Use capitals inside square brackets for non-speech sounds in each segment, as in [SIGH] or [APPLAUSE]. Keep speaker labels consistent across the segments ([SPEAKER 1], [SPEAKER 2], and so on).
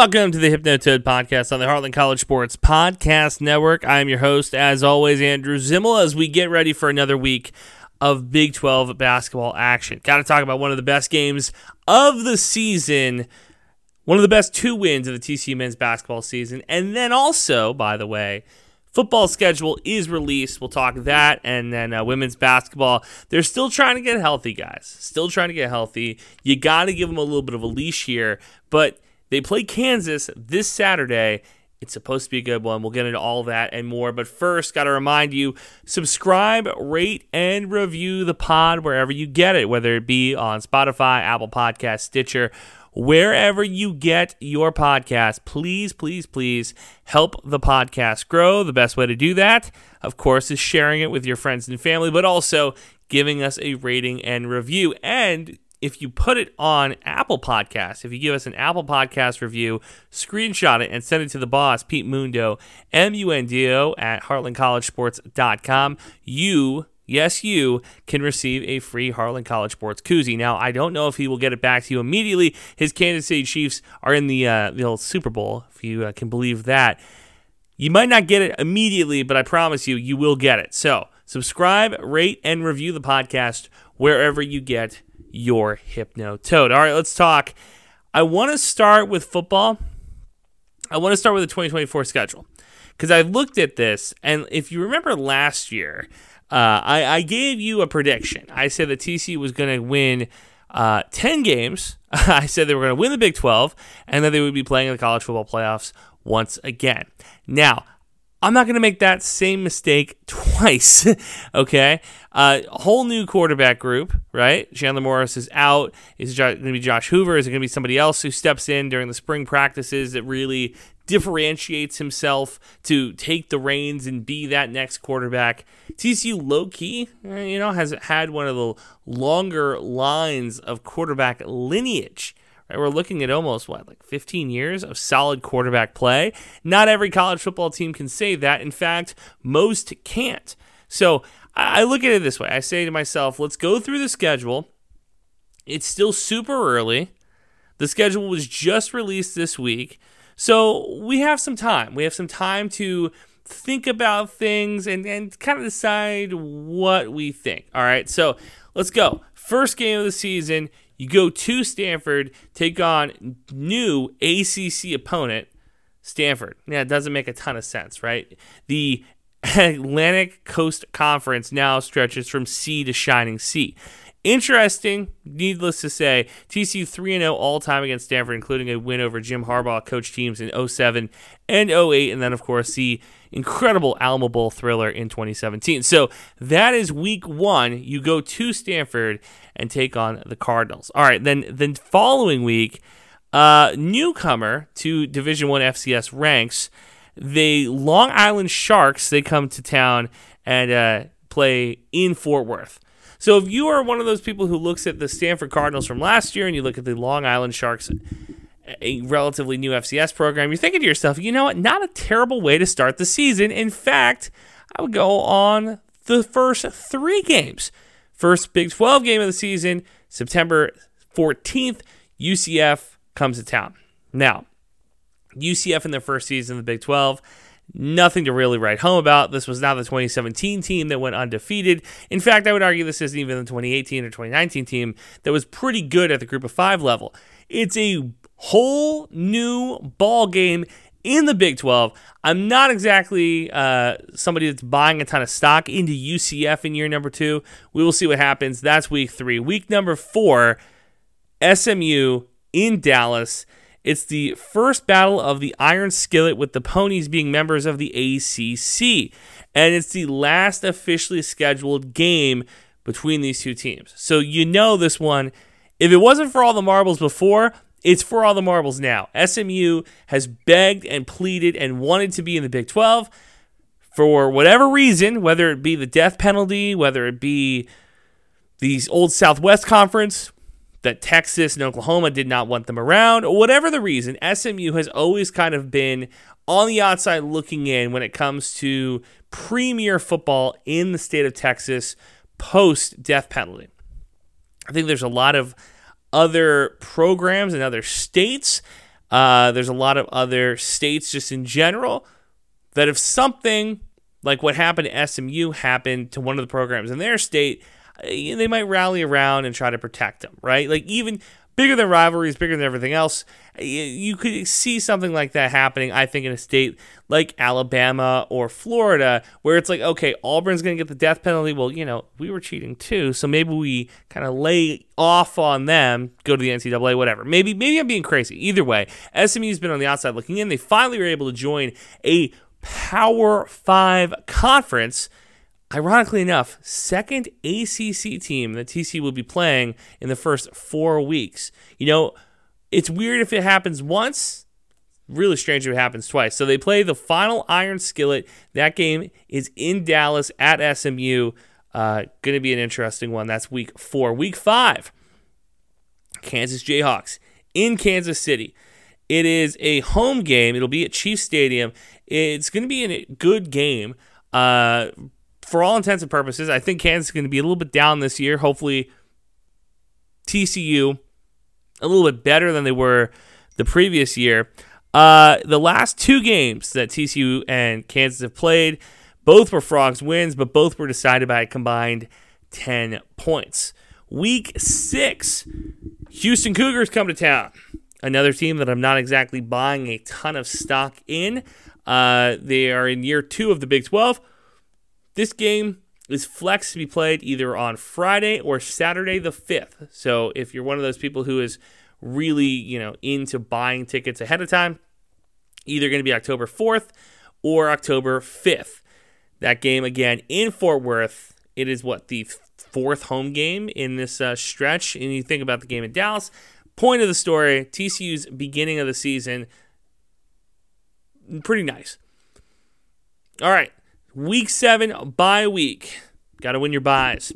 [SPEAKER 1] Welcome to the Hypnotoad Podcast on the Heartland College Sports Podcast Network. I am your host, as always, Andrew Zimmel, as we get ready for another week of Big 12 basketball action. Got to talk about one of the best games of the season, one of the best two wins of the TCU men's basketball season. And then also, by the way, football schedule is released. We'll talk that. And then uh, women's basketball, they're still trying to get healthy, guys. Still trying to get healthy. You got to give them a little bit of a leash here. But they play Kansas this Saturday. It's supposed to be a good one. We'll get into all that and more. But first, got to remind you subscribe, rate, and review the pod wherever you get it, whether it be on Spotify, Apple Podcast, Stitcher, wherever you get your podcast. Please, please, please help the podcast grow. The best way to do that, of course, is sharing it with your friends and family, but also giving us a rating and review. And if you put it on Apple Podcasts, if you give us an Apple Podcast review, screenshot it and send it to the boss, Pete Mundo, M U N D O, at heartlandcollegesports.com, you, yes, you, can receive a free Heartland College Sports koozie. Now, I don't know if he will get it back to you immediately. His Kansas City Chiefs are in the, uh, the old Super Bowl, if you uh, can believe that. You might not get it immediately, but I promise you, you will get it. So, subscribe, rate, and review the podcast wherever you get your Hypnotoad. All right, let's talk. I want to start with football. I want to start with the 2024 schedule because I looked at this, and if you remember last year, uh, I, I, gave you a prediction. I said that TC was going to win uh, 10 games. [LAUGHS] I said they were going to win the Big 12, and that they would be playing in the college football playoffs once again. Now, I'm not going to make that same mistake [LAUGHS] twice. okay. Uh, whole new quarterback group, right? Chandler Morris is out. Is it going to be Josh Hoover? Is it going to be somebody else who steps in during the spring practices that really differentiates himself to take the reins and be that next quarterback? TCU low key, eh, you know, has had one of the longer lines of quarterback lineage Right? We're looking at almost what, like 15 years of solid quarterback play. Not every college football team can say that. In fact, most can't. So I look at it this way I say to myself, let's go through the schedule. It's still super early. The schedule was just released this week. So we have some time. We have some time to think about things and, and kind of decide what we think. All right. So let's go. First game of the season. You go to Stanford, take on new ACC opponent, Stanford. Yeah, it doesn't make a ton of sense, right? The [LAUGHS] Atlantic Coast Conference now stretches from sea to shining sea. Interesting, needless to say, TCU 3 0 all time against Stanford, including a win over Jim Harbaugh coach teams in 07 and 08, and then, of course, the incredible Alamo Bowl thriller in 2017. So that is week one. You go to Stanford and take on the Cardinals. All right, then the following week, uh, newcomer to Division One FCS ranks, the Long Island Sharks. They come to town and uh, play in Fort Worth. So if you are one of those people who looks at the Stanford Cardinals from last year and you look at the Long Island Sharks, a relatively new FCS program, you're thinking to yourself, you know what? Not a terrible way to start the season. In fact, I would go on the first three games. First Big 12 game of the season, September 14th, UCF comes to town. Now, UCF in their first season of the Big 12, nothing to really write home about. This was not the 2017 team that went undefeated. In fact, I would argue this isn't even the 2018 or 2019 team that was pretty good at the group of five level. It's a whole new ball game in the Big 12. I'm not exactly uh, somebody that's buying a ton of stock into UCF in year number two. We will see what happens. That's week three. Week number four, SMU in Dallas. It's the first battle of the Iron Skillet with the Ponies being members of the ACC. And it's the last officially scheduled game between these two teams. So you know this one. If it wasn't for all the marbles before, it's for all the marbles now. SMU has begged and pleaded and wanted to be in the Big 12 for whatever reason, whether it be the death penalty, whether it be the old Southwest Conference, that Texas and Oklahoma did not want them around, or whatever the reason, SMU has always kind of been on the outside looking in when it comes to premier football in the state of Texas post death penalty. I think there's a lot of other programs in other states Uh, there's a lot of other states just in general that if something like what happened to SMU happened to one of the programs in their state, they might rally around and try to protect them, right? Like even bigger than rivalries, bigger than everything else. You could see something like that happening, I think, in a state like Alabama or Florida, where it's like, okay, Auburn's going to get the death penalty. Well, you know, we were cheating too, so maybe we kind of lay off on them, go to the NCAA, whatever. Maybe, maybe I'm being crazy. Either way, SMU's been on the outside looking in. They finally were able to join a Power Five conference Ironically enough, second ACC team that TC will be playing in the first four weeks. You know, it's weird if it happens once. Really strange if it happens twice. So they play the final Iron Skillet. That game is in Dallas at SMU. Uh, going to be an interesting one. That's week four. Week five, Kansas Jayhawks in Kansas City. It is a home game. It'll be at Chief Stadium. It's going to be a good game. Uh, for all intents and purposes, I think Kansas is going to be a little bit down this year. Hopefully, TCU a little bit better than they were the previous year. Uh, the last two games that TCU and Kansas have played, both were Frogs wins, but both were decided by a combined 10 points. Week six, Houston Cougars come to town. Another team that I'm not exactly buying a ton of stock in. Uh, they are in year two of the Big 12. This game is flex to be played either on Friday or Saturday the 5th. So if you're one of those people who is really, you know, into buying tickets ahead of time, either going to be October 4th or October 5th. That game again in Fort Worth. It is what the fourth home game in this uh, stretch. And you think about the game in Dallas. Point of the story: TCU's beginning of the season, pretty nice. All right, Week seven, bye week. Got to win your buys.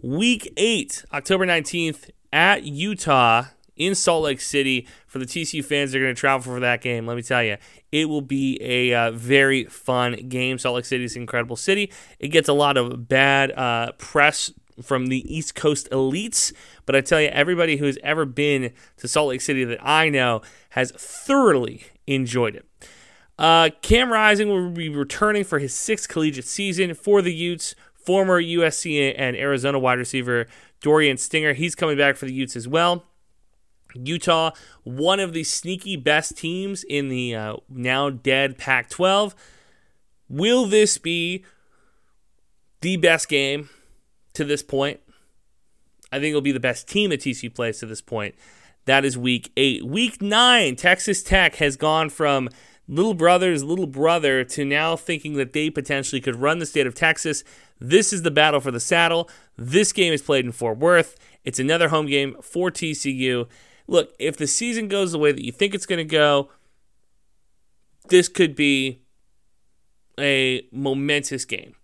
[SPEAKER 1] Week eight, October 19th, at Utah in Salt Lake City. For the TCU fans that are going to travel for that game, let me tell you, it will be a uh, very fun game. Salt Lake City is an incredible city. It gets a lot of bad uh, press from the East Coast elites, but I tell you, everybody who's ever been to Salt Lake City that I know has thoroughly enjoyed it. Uh, Cam Rising will be returning for his sixth collegiate season for the Utes. Former USC and Arizona wide receiver Dorian Singer, he's coming back for the Utes as well. Utah, one of the sneaky best teams in the uh, now dead Pac 12. Will this be the best game to this point? I think it'll be the best team that TCU plays to this point. That is week eight. Week nine, Texas Tech has gone from little brother's little brother to now thinking that they potentially could run the state of Texas. This is the battle for the saddle. This game is played in Fort Worth. It's another home game for TCU. Look, if the season goes the way that you think it's going to go, this could be a momentous game.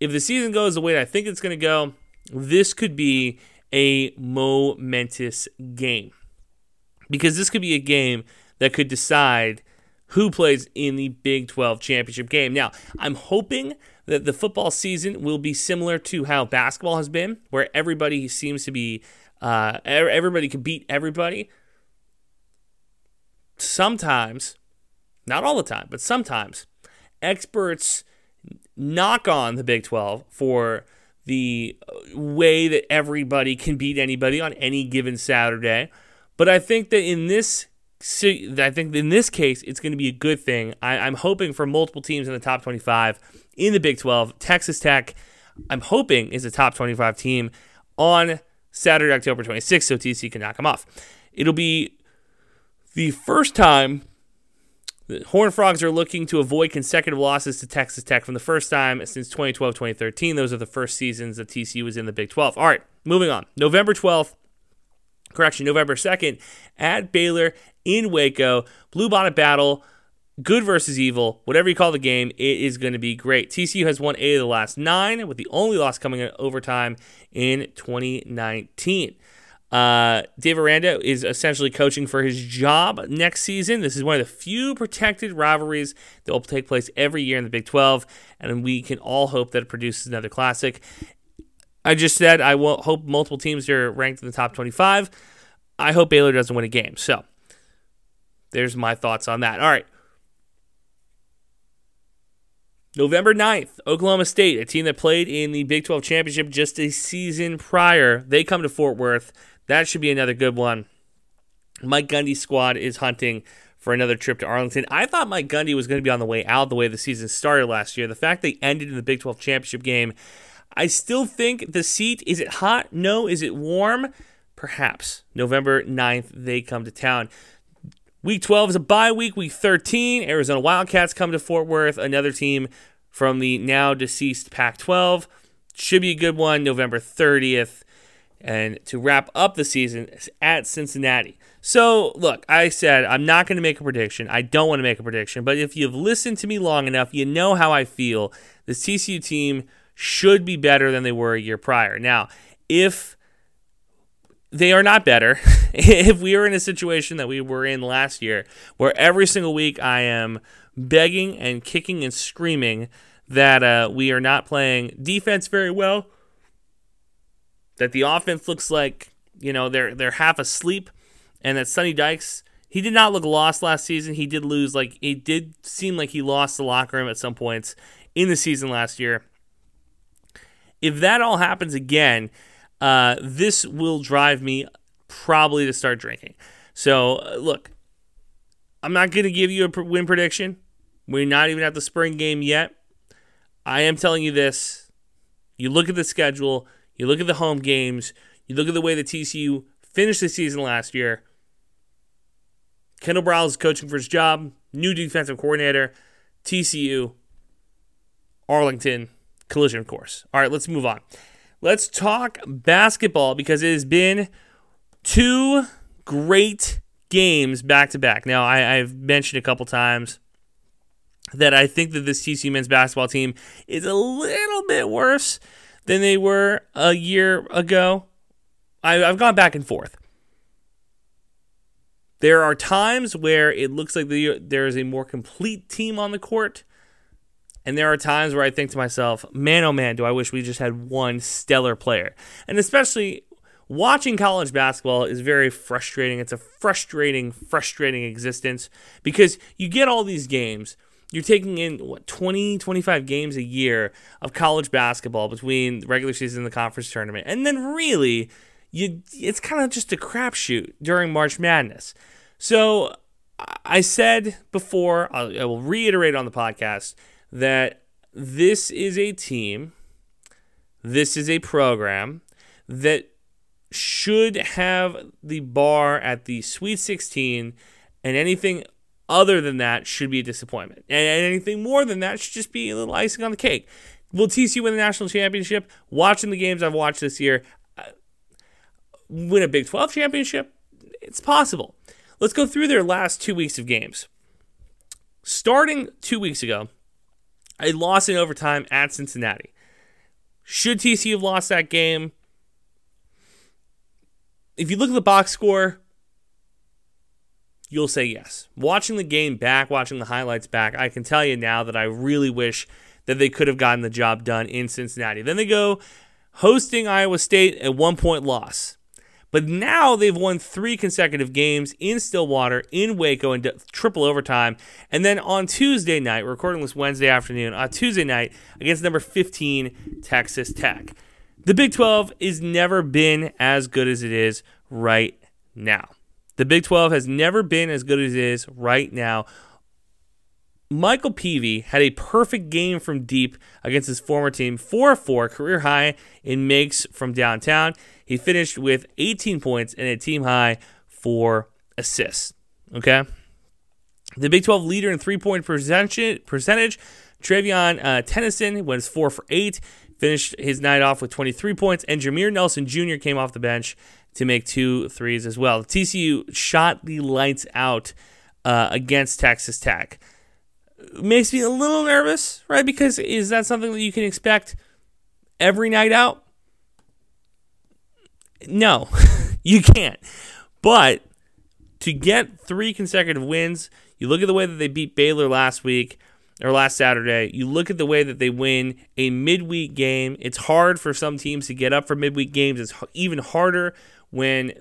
[SPEAKER 1] If the season goes the way that I think it's going to go, this could be a momentous game. Because this could be a game that could decide who plays in the Big 12 championship game. Now, I'm hoping that the football season will be similar to how basketball has been, where everybody seems to be, uh, everybody can beat everybody. Sometimes, not all the time, but sometimes, experts knock on the Big 12 for the way that everybody can beat anybody on any given Saturday. But I think that in this so I think in this case, it's going to be a good thing. I, am hoping for multiple teams in the top 25 in the Big 12. Texas Tech, I'm hoping, is a top 25 team on Saturday, October 26th, so TC can knock them off. It'll be the first time the Horned Frogs are looking to avoid consecutive losses to Texas Tech from the first time since 2012 2013. Those are the first seasons that TCU was in the Big 12. All right, moving on. November 12th, correction, November 2nd at Baylor in Waco. Blue Bonnet Battle, good versus evil, whatever you call the game, it is going to be great. TCU has won eight of the last nine, with the only loss coming in overtime in 2019. Uh, Dave Aranda is essentially coaching for his job next season. This is one of the few protected rivalries that will take place every year in the Big 12, and we can all hope that it produces another classic. I just said I will hope multiple teams are ranked in the top 25. I hope Baylor doesn't win a game. So there's my thoughts on that. All right. November 9th, Oklahoma State, a team that played in the Big 12 championship just a season prior, they come to Fort Worth. That should be another good one. Mike Gundy's squad is hunting for another trip to Arlington. I thought Mike Gundy was going to be on the way out the way the season started last year. The fact they ended in the Big 12 championship game, I still think the seat is it hot? No. Is it warm? Perhaps. November 9th, they come to town. Week 12 is a bye week. Week 13, Arizona Wildcats come to Fort Worth, another team from the now deceased Pac 12. Should be a good one, November 30th. And to wrap up the season at Cincinnati. So, look, I said I'm not going to make a prediction. I don't want to make a prediction, but if you've listened to me long enough, you know how I feel. This TCU team should be better than they were a year prior. Now, if they are not better. [LAUGHS] if we are in a situation that we were in last year, where every single week I am begging and kicking and screaming that uh, we are not playing defense very well, that the offense looks like you know they're they're half asleep, and that Sonny Dykes he did not look lost last season. He did lose like it did seem like he lost the locker room at some points in the season last year. If that all happens again uh, this will drive me probably to start drinking. So, uh, look, I'm not going to give you a win prediction. We're not even at the spring game yet. I am telling you this. You look at the schedule, you look at the home games, you look at the way the TCU finished the season last year. Kendall Briles is coaching for his job, new defensive coordinator, TCU, Arlington, collision course. All right, let's move on. Let's talk basketball because it has been two great games back to back. Now, I, have mentioned a couple times that I think that this TCU men's basketball team is a little bit worse than they were a year ago. I, I've gone back and forth. There are times where it looks like the, there is a more complete team on the court. And there are times where I think to myself, man, oh man, do I wish we just had one stellar player. And especially watching college basketball is very frustrating. It's a frustrating, frustrating existence because you get all these games. You're taking in what 20, 25 games a year of college basketball between the regular season and the conference tournament. And then really, you it's kind of just a crapshoot during March Madness. So I said before, I will reiterate on the podcast that this is a team, this is a program that should have the bar at the Sweet 16, and anything other than that should be a disappointment. And anything more than that should just be a little icing on the cake. Will TCU win the national championship? Watching the games I've watched this year, uh, win a Big 12 championship? It's possible. Let's go through their last two weeks of games. Starting two weeks ago, a loss in overtime at Cincinnati. Should TCU have lost that game? If you look at the box score, you'll say yes. Watching the game back, watching the highlights back, I can tell you now that I really wish that they could have gotten the job done in Cincinnati. Then they go hosting Iowa State at one point loss. But now they've won three consecutive games in Stillwater, in Waco, in triple overtime. And then on Tuesday night, recording this Wednesday afternoon, on Tuesday night against number 15, Texas Tech. The Big 12 has never been as good as it is right now. The Big 12 has never been as good as it is right now. Micah Peavy had a perfect game from deep against his former team, 4 4, career high in makes from downtown. He finished with 18 points and a team high for assists. Okay. The Big 12 leader in three point percentage, Trevian uh, Tennyson was 4 for 8, finished his night off with 23 points, and Jameer Nelson Jr. came off the bench to make two threes as well. TCU shot the lights out uh, against Texas Tech. Makes me a little nervous, right? Because is that something that you can expect every night out? No, [LAUGHS] you can't. But to get three consecutive wins, you look at the way that they beat Baylor last week or last Saturday. You look at the way that they win a midweek game. It's hard for some teams to get up for midweek games. It's even harder when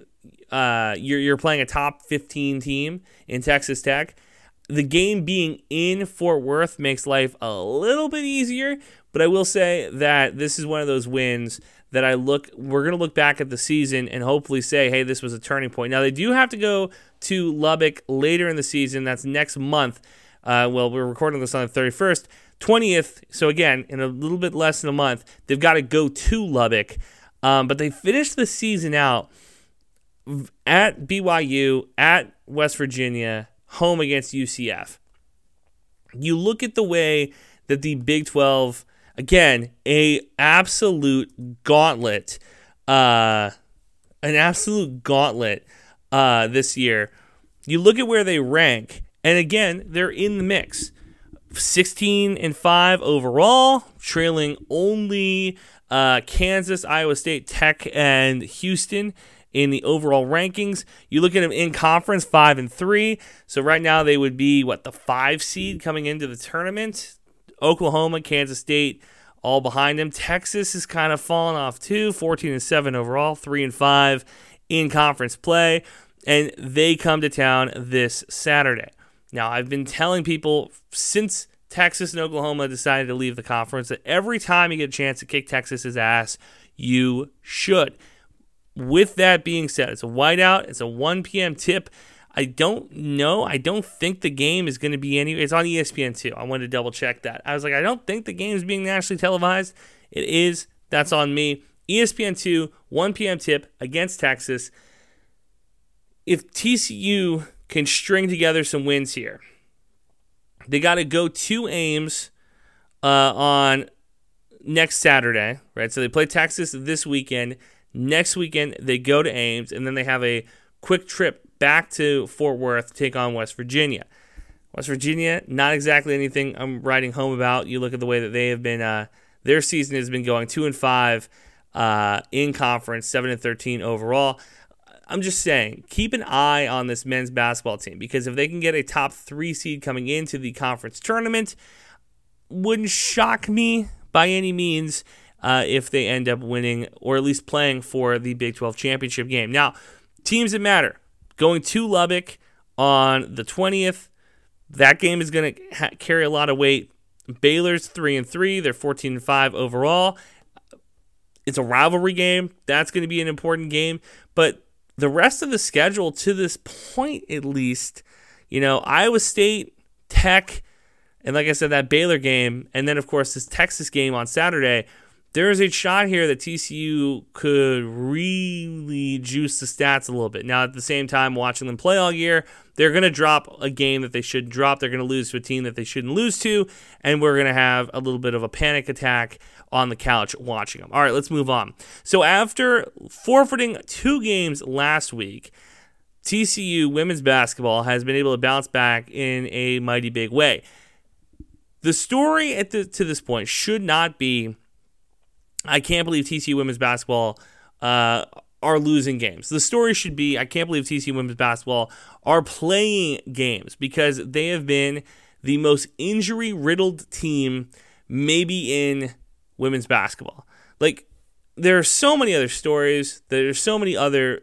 [SPEAKER 1] uh, you're you're playing a top 15 team in Texas Tech. The game being in Fort Worth makes life a little bit easier, but I will say that this is one of those wins that I look we're going to look back at the season and hopefully say, "Hey, this was a turning point." Now they do have to go to Lubbock later in the season. That's next month. Uh, well, we're recording this on the 31st. 20th, so again, in a little bit less than a month, they've got to go to Lubbock. Um, but they finished the season out at BYU, at West Virginia, home against UCF. You look at the way that the Big 12, again, a absolute gauntlet, uh, an absolute gauntlet uh, this year. You look at where they rank, and again, they're in the mix. 16 and 5 overall, trailing only uh, Kansas, Iowa State, Tech, and Houston in the overall rankings. You look at them in conference, 5 and 3. So right now they would be, what, the 5 seed coming into the tournament? Oklahoma, Kansas State, all behind them. Texas is kind of falling off too, 14 and 7 overall, 3 and 5 in conference play. And they come to town this Saturday. Now, I've been telling people since Texas and Oklahoma decided to leave the conference that every time you get a chance to kick Texas's ass, you should. With that being said, it's a whiteout, it's a 1 p.m. tip. I don't know. I don't think the game is going to be any. It's on ESPN too. I wanted to double check that. I was like, I don't think the game is being nationally televised. It is. That's on me. ESPN two, 1 p.m. tip against Texas. If TCU can string together some wins here. They got to go to Ames uh, on next Saturday, right? So they play Texas this weekend. Next weekend, they go to Ames, and then they have a quick trip back to Fort Worth to take on West Virginia. West Virginia, not exactly anything I'm writing home about. You look at the way that they have been, uh, their season has been going two and five uh, in conference, seven and 13 overall. I'm just saying, keep an eye on this men's basketball team because if they can get a top three seed coming into the conference tournament, wouldn't shock me by any means uh, if they end up winning or at least playing for the Big 12 championship game. Now, teams that matter going to Lubbock on the 20th. That game is going to ha- carry a lot of weight. Baylor's three and three; they're 14 and five overall. It's a rivalry game. That's going to be an important game. But the rest of the schedule to this point, at least, you know, Iowa State, Tech, and like I said, that Baylor game, and then of course this Texas game on Saturday. There is a shot here that TCU could really juice the stats a little bit. Now, at the same time, watching them play all year, they're going to drop a game that they shouldn't drop. They're going to lose to a team that they shouldn't lose to, and we're going to have a little bit of a panic attack on the couch watching them. All right, let's move on. So after forfeiting two games last week, TCU women's basketball has been able to bounce back in a mighty big way. The story at the, to this point should not be I can't believe TCU women's basketball uh, are losing games. The story should be I can't believe TCU women's basketball are playing games because they have been the most injury riddled team maybe in women's basketball. Like, there are so many other stories, there's so many other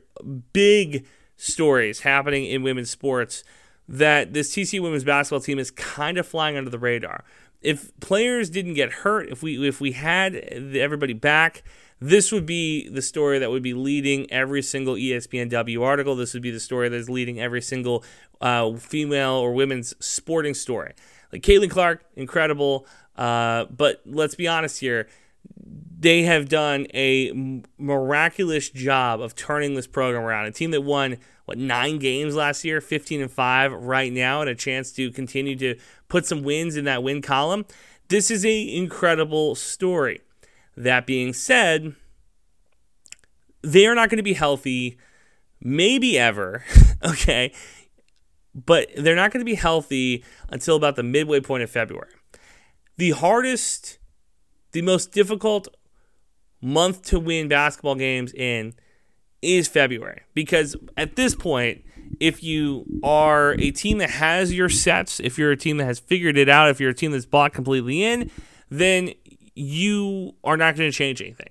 [SPEAKER 1] big stories happening in women's sports that this TCU women's basketball team is kind of flying under the radar. If players didn't get hurt, if we if we had everybody back, this would be the story that would be leading every single ESPNW article. This would be the story that is leading every single uh, female or women's sporting story. Like Caitlin Clark, incredible. Uh, but let's be honest here. They have done a miraculous job of turning this program around. A team that won what nine games last year, 15 and five right now, and a chance to continue to put some wins in that win column. This is a incredible story. That being said, they are not going to be healthy, maybe ever. [LAUGHS] okay, but they're not going to be healthy until about the midway point of February the hardest, the most difficult month to win basketball games in is February. Because at this point, if you are a team that has your sets, if you're a team that has figured it out, if you're a team that's bought completely in, then you are not going to change anything.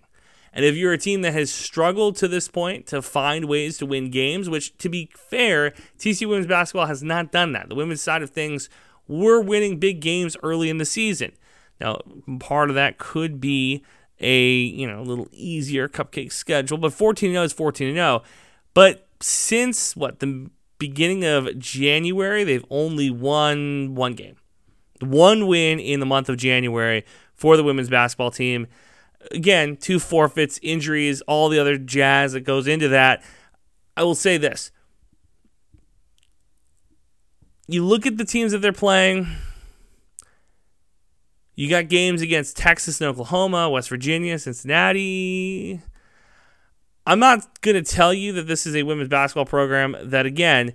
[SPEAKER 1] And if you're a team that has struggled to this point to find ways to win games, which to be fair, TC women's basketball has not done that. The women's side of things were winning big games early in the season. Now, part of that could be a you know little easier cupcake schedule, but 14 0 is 14 0. But since what the beginning of January, they've only won one game, one win in the month of January for the women's basketball team. Again, two forfeits, injuries, all the other jazz that goes into that. I will say this. You look at the teams that they're playing. You got games against Texas and Oklahoma, West Virginia, Cincinnati. I'm not going to tell you that this is a women's basketball program that, again,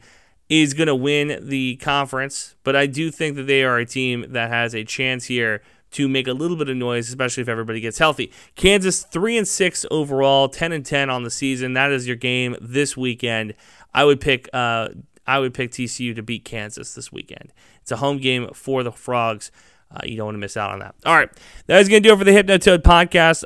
[SPEAKER 1] is going to win the conference, but I do think that they are a team that has a chance here to make a little bit of noise, especially if everybody gets healthy. Kansas three and six overall, ten and ten on the season. That is your game this weekend. I would pick. Uh, I would pick TCU to beat Kansas this weekend. It's a home game for the Frogs. Uh, you don't want to miss out on that. All right, that is going to do it for the Hypnotoad podcast.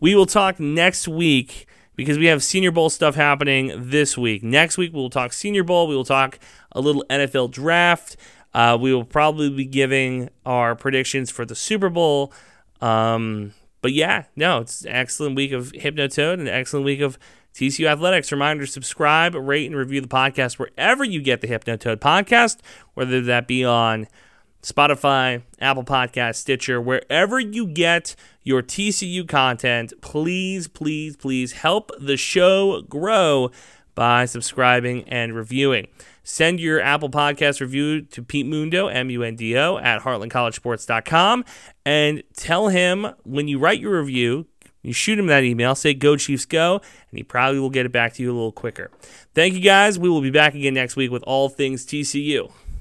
[SPEAKER 1] We will talk next week because we have Senior Bowl stuff happening this week. Next week, we'll talk Senior Bowl. We will talk a little NFL draft. Uh, we will probably be giving our predictions for the Super Bowl. Um, but yeah, no, it's an excellent week of Hypnotoad and an excellent week of TCU Athletics. Reminder subscribe, rate, and review the podcast wherever you get the Hypnotoad podcast, whether that be on Spotify, Apple Podcast, Stitcher, wherever you get your TCU content. Please, please, please help the show grow by subscribing and reviewing. Send your Apple Podcast review to Pete Mundo, M U N D O, at heartlandcollegesports.com and tell him when you write your review, you shoot him that email, say Go Chiefs Go, and he probably will get it back to you a little quicker. Thank you guys. We will be back again next week with all things TCU.